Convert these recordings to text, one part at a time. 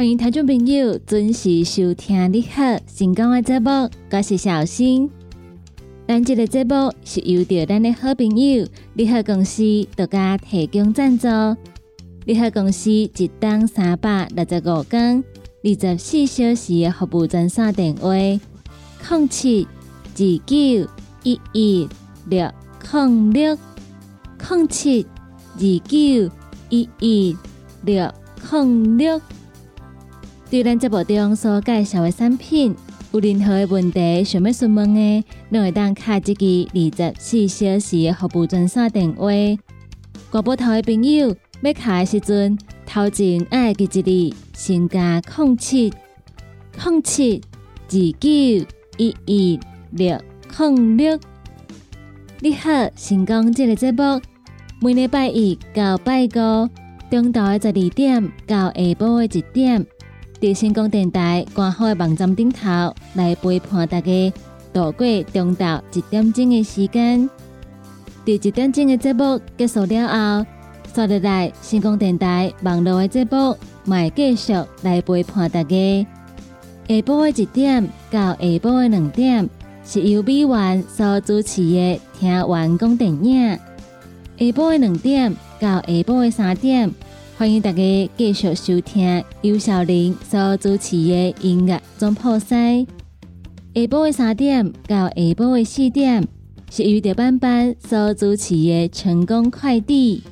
欢迎听众朋友准时收听你好成功的节目，我是小新。咱这个节目是由着咱的好朋友你好公司独家提供赞助。你好公司一档三百六十五天、二十四小时的服务专线电话：零七二九一一六零六零七二九一一六零六。对咱节目中所介绍的产品，有任何的问题想要询问的，都会当卡一支二十四小时的服务专线电话。挂拨头的朋友要卡的时阵，头前爱记一字，先加空七空七二九一一六零六。你好，成功这个节目，每礼拜一到拜五，中昼的十二点到下晡的一点。伫成功电台官方的网站顶头来陪伴大家度过中昼一点钟的时间。伫一点钟的节目结束了后，刷入来成功电台网络的节目，卖继续来陪伴大家。下晡的一点到下晡的两点，是由美元所主持的听完讲电影。下晡的两点到下晡的三点。欢迎大家继续收听尤小玲所主持的音乐总破塞。下晡的三点到下晡的四点是由着班班所主持的成功快递。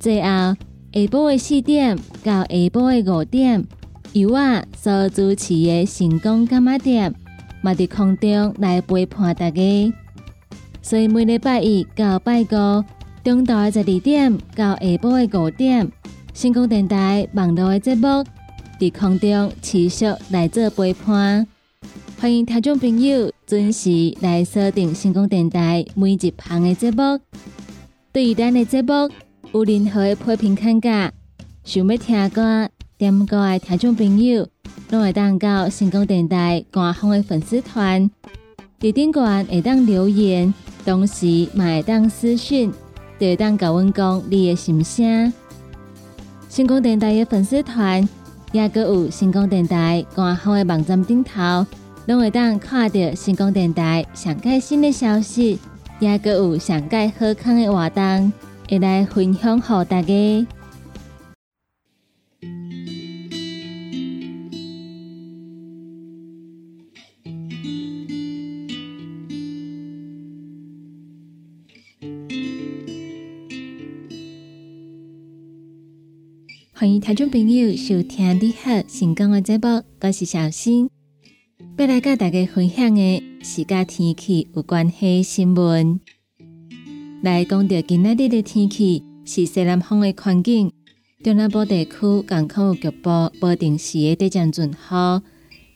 最后下晡的四点到下晡的五点由我所主持的成功干妈店，嘛伫空中来陪伴大家。所以每礼拜一到拜五中昼的十二点到下晡的五点。成功电台网络的节目在空中持续来做陪伴，欢迎听众朋友准时来锁定成功电台每一旁的节目。对于咱的节目有任何的批评看价，想要听歌点歌的听众朋友，拢会当到成功电台官方的粉丝团，伫顶端会当留言，同时嘛会当私讯，会当甲阮讲你的心声。星光电台的粉丝团，也搁有星光电台官方的网站顶头，拢会当看到星光电台上盖新的消息，也搁有上届好康的活动，会来分享给大家。欢迎听众朋友收听你好成功的节目，我是小新。要来跟大家分享的是跟天气有关系新闻。来讲到今日的天气是西南风的环境，中南部地区港口有局部不定时的地震准雨，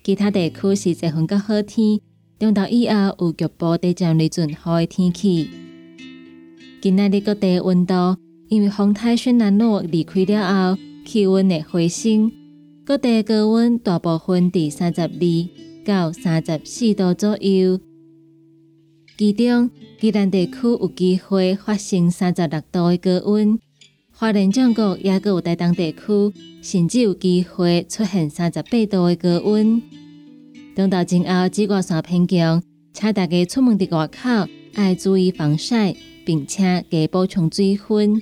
其他地区是十分较好天，中到以后有局部地震雷阵雨的天气。今日的各地温度，因为风台轩南路离开了后。气温的回升，各地高温大部分伫三十二到三十四度左右。其中，宜兰地区有机会发生三十六度的高温，花莲将国也个有台东地区，甚至有机会出现三十八度的高温。等到今后紫外线偏强，请大家出门伫外口要注意防晒，并且加补充水分。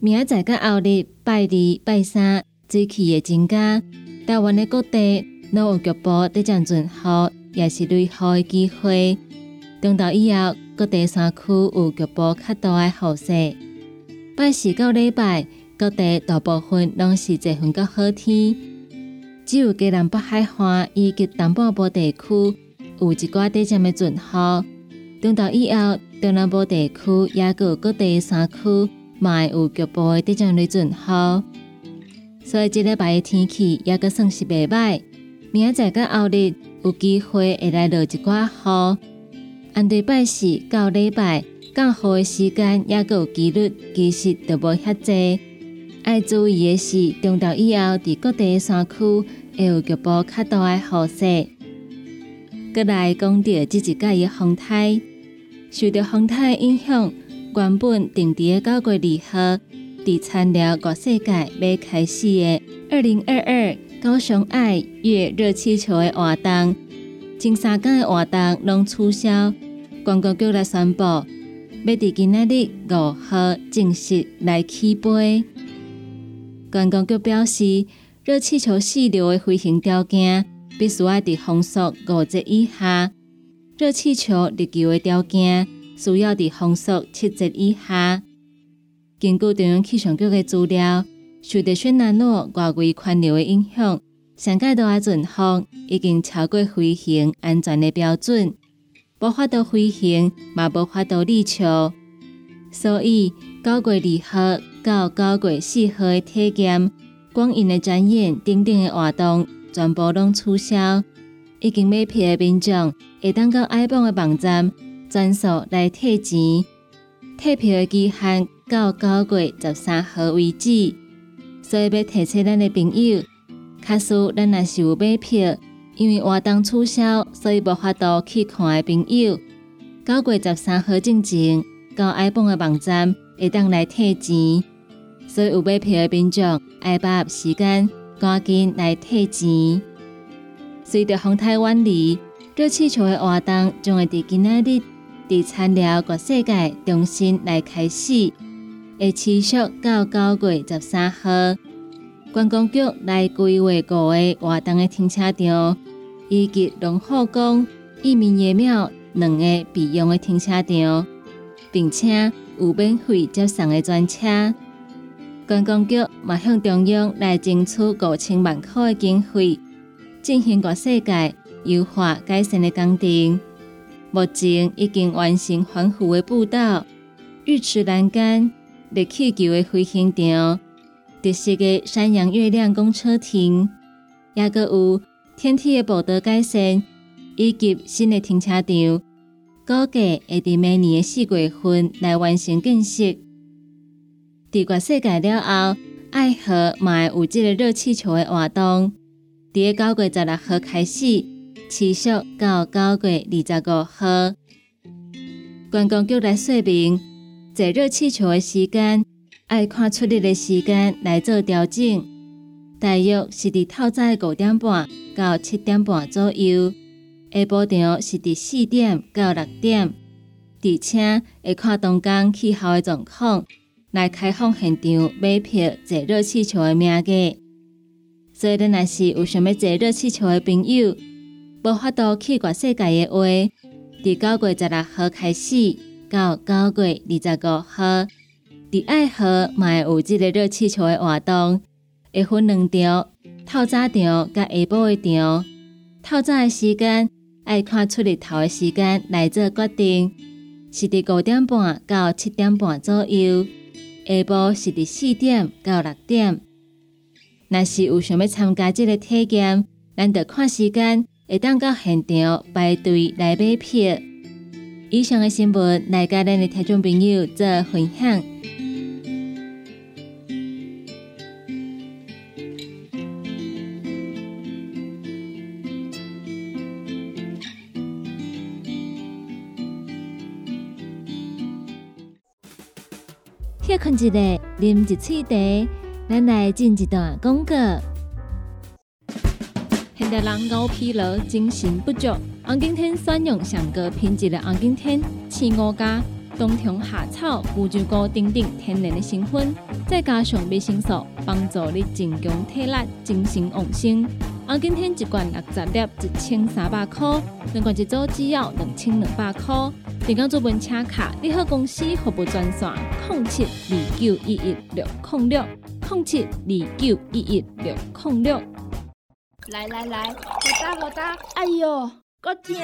明仔载甲后日拜二、拜三水气会增加，台湾的各地都有局部地震准雨，也是雷雨的机会。等到以后，各地山区有局部较大的雨势。拜四到礼拜，各地大部分拢是一份较好天，只有加南北海岸以及东半部地区有一寡地震的阵雨。等到以后，东南部地区也有各地山区。卖有局部的地震雷阵雨，所以这礼拜的天气也阁算是袂歹。明仔载甲后日有机会会来落一寡雨，按礼拜四到礼拜降雨的时间也阁有几率，其实都无遐济。爱注意的是，中昼以后伫各地山区会有局部较大的雨势。阁来讲到即一届的风台，受到风台影响。原本定伫诶九月二号，伫参聊各世界要开始的二零二二高雄爱月热气球的活动，前三天的活动拢取消。观光局来宣布，要伫今仔日五号正式来起飞。观光局表示，热气球四流的飞行条件必须要伫风速五级以下，热气球入球的条件需要伫风速七级以下。根据中央气象局的资料，受到轩南路外围环流的影响，上届度的阵风已经超过飞行安全的标准，无法度飞行，嘛无法度立球，所以九月二号到九月四号的体检、光影的展演等等的活动全部拢取消。已经买票的民众会当到爱邦的网站转数来退钱，退票的期限。到九月十三号为止，所以要提醒咱的朋友，假使咱若是有买票，因为活动取消，所以无法度去看的朋友，九月十三号之前到爱邦的网站会当来退钱。所以有买票的民众爱把握时间，赶紧来退钱。随着风台远离，热气球的活动将会伫今仔日伫参聊各世界重新来开始。会持续到九月十三号，观光局来规划五个活动的停车场，以及龙虎宫、义民爷庙两个备用的停车场，并且有免费接送的专车。观光局嘛向中央来争取五千万块的经费，进行各世界优化改善的工程。目前已经完成环湖的步道、浴池栏杆。热气球的飞行场、特色的山羊月亮公车亭，也阁有天梯的步道改善，以及新的停车场，估计会伫明年的四月份来完成建设。伫全世界了后，爱河嘛会有即个热气球的活动，伫个九月十六号开始，持续到九月二十五号。观光局来说明。坐热气球的时间，要看出日的时间来做调整，大约是伫透早五点半到七点半左右，下晡场是伫四点到六点，而且会看东港气候的状况来开放现场买票坐热气球的名额。所以，若是有想要坐热气球的朋友，无法度去过世界的话，伫九月十六号开始。到九月二十五号，伫爱河会有即个热气球的活动，会分两场，透早场甲下晡的场。透早的时间爱看出日头的时间来做决定，是伫五点半到七点半左右；下晡是伫四点到六点。若是有想要参加即个体验，咱得看时间，会当到现场排队来买票。以上的新闻来甲咱的听众朋友做分享。歇困一下，啉一喙茶，咱来进一段广告。现代人熬疲劳，精神不足。红景天选用上高品质的红景天，青五加冬虫夏草、乌鸡膏等等天然的成分，再加上维生素，帮助你增强体力、精神旺盛。红景天一罐六十粒，一千三百块；两罐一组只要两千两百块。订购做本车卡，你好公司服务专线：零七二九一一六零六零七二九一一六零六。来来来，好哒好哒！哎呦！够痛！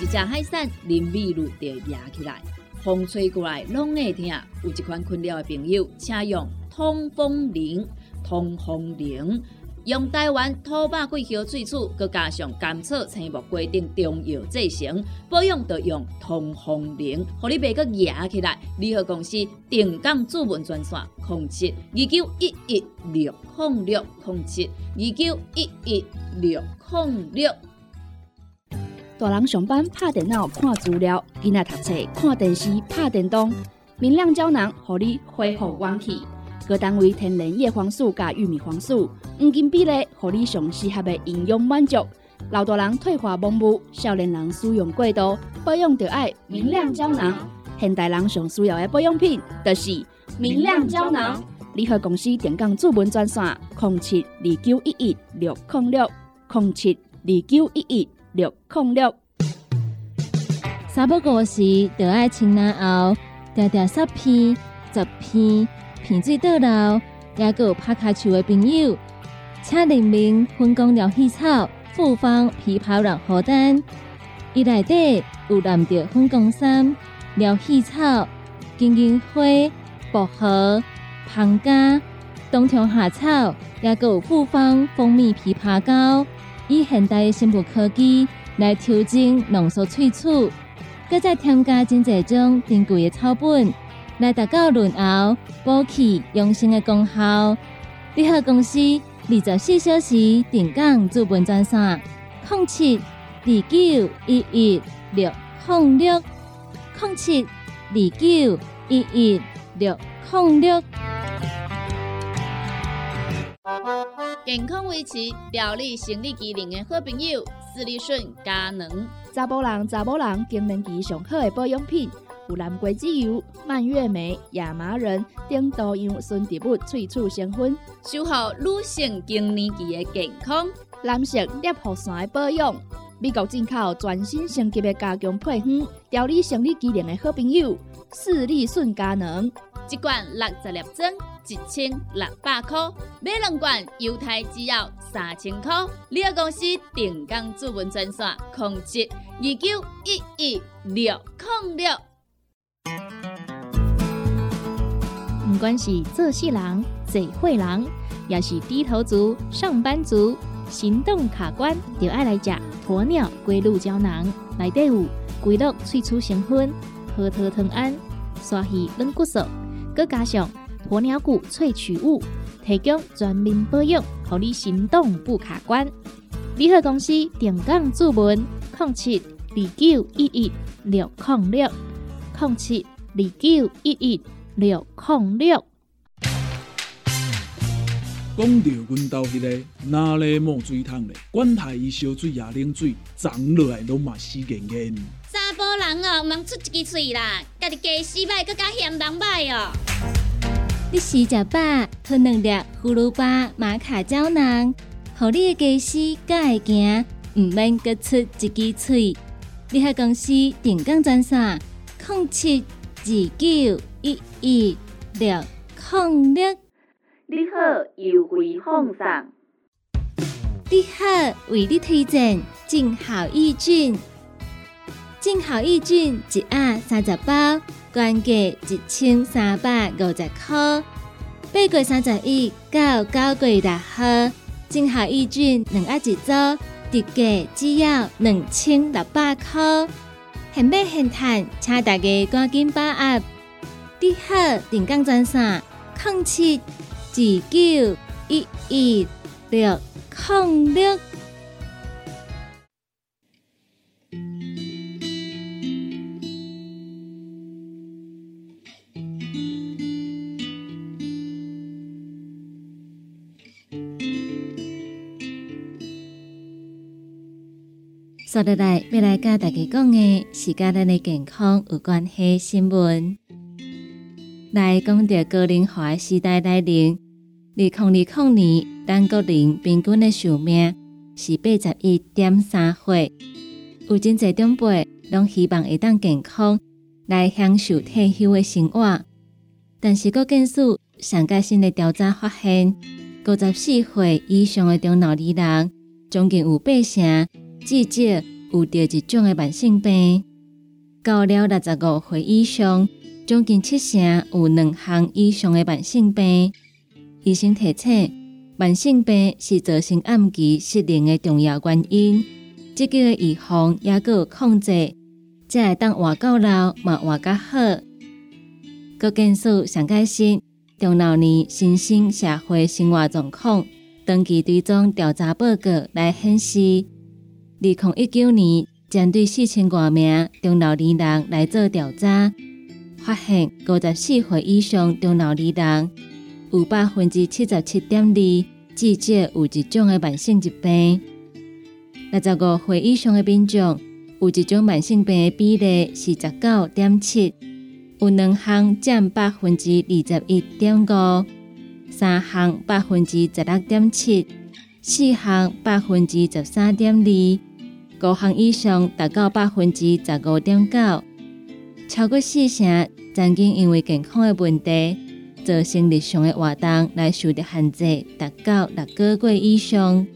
一只海扇淋雨露就压起来，风吹过来拢会痛。有一款困扰的朋友，请用通风铃。通风铃用台湾土白桂花萃取，佮加上甘草、青木规定中药制成，保养要用通风灵，互你袂佮压起来。联合公司定岗主文专线：控七二九一一六零六控七二九一一六控六。大人上班拍电脑看资料，囡仔读册看电视拍电动。明亮胶囊，互你恢复元气。各单位天然叶黄素加玉米黄素，黄金比例，合你上适合的营养满足。老大人退化盲目，少年人使用过度，保养就爱明亮胶囊。现代人上需要的保养品，就是明亮胶囊。联合公司电讲主文专线：零七二九一一六零六零七二九一一六零六。三不五时，就爱清南后，条条十片、十片，片水倒流，也有拍卡球的朋友，请联名分工疗气草。复方枇杷软荷丹，伊内底有蓝着粉光山、疗气草、金银花、薄荷、胖加、冬虫夏草，也有复方蜂蜜枇杷膏，以现代的生物科技来调整浓缩萃取，搁再添加真济种珍贵的草本，来达到润喉、补气、养生的功效。联合公司。二十四小时定岗资本专线：零七二九一一六零六零七二九一一六零六。健康维持、调理生理机能的好朋友——斯利顺佳能。查甫人、查某人更年期上好的保养品。有蓝桂枝油、蔓越莓、亚麻仁等多样纯植物萃取成分，守护女性更年期的健康。蓝色裂护伞的保养，美国进口全新升级的加强配方，调理生理机能的好朋友——视力顺佳能。一罐六十粒装，一千六百块；买两罐，犹太只要三千块。你个公司定岗主文专线：控制二九一一六零六。不管是做事人、嘴会人，也是低头族、上班族，行动卡关，就爱来食鸵鸟龟鹿胶囊。内底有龟鹿萃取成分，核桃藤胺、刷鱼软骨素，佮加上鸵鸟骨萃取物，提供全面保养，让你行动不卡关。联合公司定岗注文：零七二九一一六零六零七二九一一。六零六。讲到阮兜迄个哪里冒水桶咧？管他伊烧水也冷水，长落来拢嘛死严严。查甫人哦，毋通出一支喙啦，家己家洗歹，更加嫌人歹哦。你食食饱，吞两粒葫芦巴、玛卡胶囊，互你的家洗更会行，毋免各出一支喙。你喺公司定岗专线：零七二九。一一六零六，你好，优惠放送。你好，为你推荐静好益菌。静好益菌一盒三十包，原价一千三百五十块。八月三十一到九月六号，静好益菌两盒一组，特价只要两千六百块。现买现赚，请大家赶紧把握。你好，电工专线：零七二九一一六零六。说起来，要来甲大家讲的是甲咱的健康有关系新闻。来讲着高龄化时代来临，二零二零年，咱国人平均的寿命是八十一点三岁。有真侪长辈拢希望会当健康来享受退休的生活，但是个件事上个新的调查发现，五十四岁以上的中老年人，将近有八成至少有着一种的慢性病。到了六十五岁以上。将近七成有两项以上的慢性病。医生提醒，慢性病是造成暗期失灵的重要原因。积极的预防也有控制，才会当活到老，嘛活较好。各件事上开心，中老年新生社会生活状况，长期追踪调查报告来显示，二零一九年针对四千多名中老年人来做调查。发现五十四岁以上中老年人有百分之七十七点二至少有一种的慢性疾病。六十五岁以上的民众有一种慢性病的比例是十九点七，有两项占百分之二十一点五，三项百分之十六点七，四项百分之十三点二，五项以上达到百分之十五点九。超过四成曾经因为健康的问题，造成日常的活动来受到限制，达到六个月以上。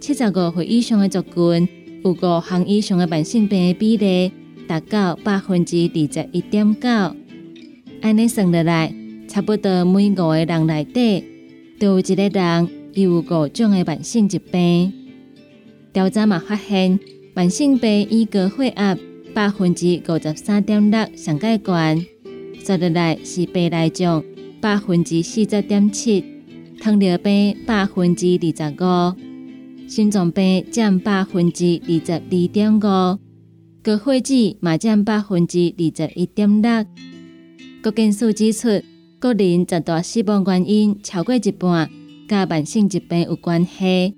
七十五岁以上的族群有五项以上的慢性病的比例达到百分之二十一点九。安尼算落来，差不多每五个人内底都有一个人有五种的慢性疾病。调查嘛发现，慢性病以高血压。百分之五十三点六上介悬，接落来是白内障百分之四十点七，糖尿病百分之二十五，心脏病占百分之二十二点五，高血脂嘛占百分之二十一点六。国健署指出，国人十大死亡原因超过一半，甲慢性疾病有关系。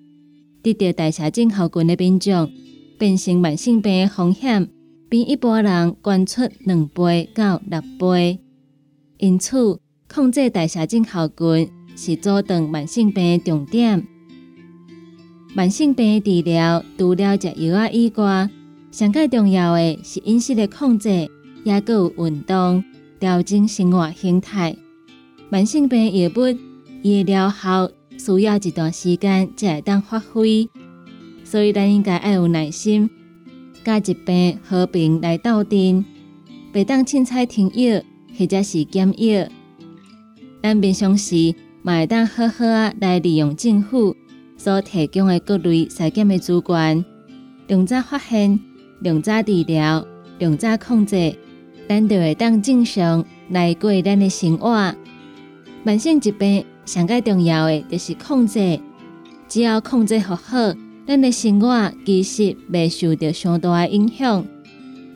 得到代谢症候群的民众，变成慢性病的风险。比一般人高出两倍到六倍，因此控制代谢症候群是阻断慢性病的重点。慢性病的治疗除了食药啊以外，上介重要的是饮食的控制，也佮有运动，调整生活形态。慢性病药物伊疗效需要一段时间才会当发挥，所以咱应该要有耐心。甲疾病和平来斗阵，袂当凊彩停药或者是减药。咱平常时嘛会当好好啊来利用政府所提供的各类筛检的资源，量早发现、量早治疗、量早控制，咱就会当正常来过咱的生活。慢性疾病上介重要的就是控制，只要控制好好。咱的生活其实未受到相大的影响，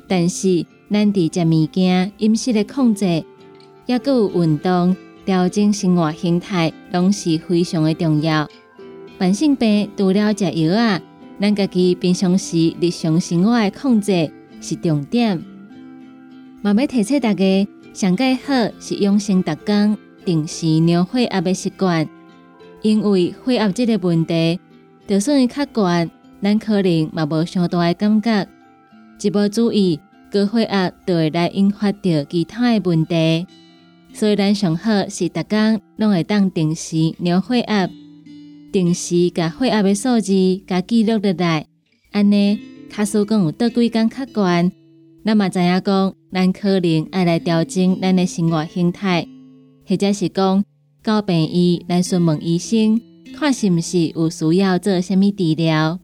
但是咱伫食物件、饮食的控制，也佮有运动、调整生活形态，拢是非常的重要。慢性病除了食药啊，咱家己平常时日常生活的控制是重点。嘛要提醒大家，上介好是养成逐工定时量血压的习惯，因为血压这个问题。就算伊较悬，咱可能嘛无上大诶感觉，一无注意，高血压就会来引发着其他诶问题。所以咱上好是逐工拢会当定时量血压，定时甲血压诶数字甲记录落来，安尼卡数讲有倒几工较悬，咱嘛知影讲，咱可能爱来调整咱诶生活形态，或者是讲到病医来询问医生。看是毋是有需要做虾米治疗？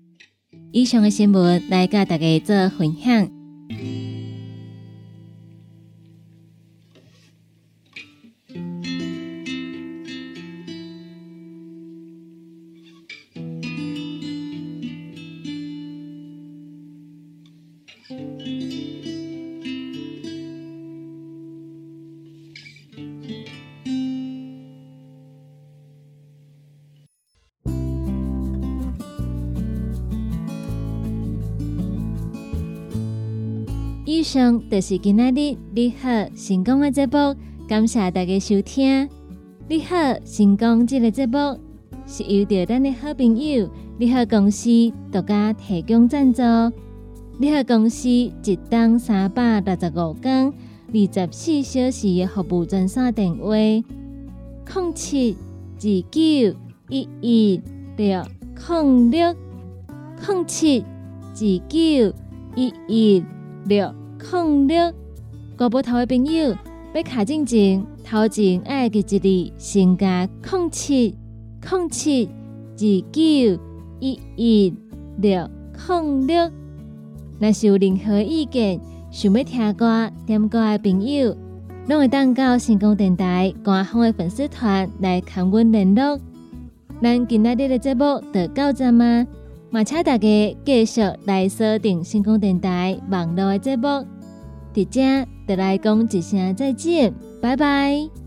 以上的新闻来甲大家做分享。以上就是今仔日你好成功的节目，感谢大家收听。你好成功这个节目是由着咱的好朋友你好公司独家提供赞助。你好公司一档三百六十五天二十四小时的服务专线电话：零七二九一一六零六零七二九一一六。空六，国宝头的朋友要卡进前，头前爱记一字，先加空七空七二九一一六空六。若是有任何意见，想要听歌点歌的朋友，拢会当到成功电台官方的粉丝团来跟阮联络。咱今仔日的节目就到这吗？嘛，请大家继续来锁定星空电台网络的节目。伫遮，就来讲一声再见，拜拜。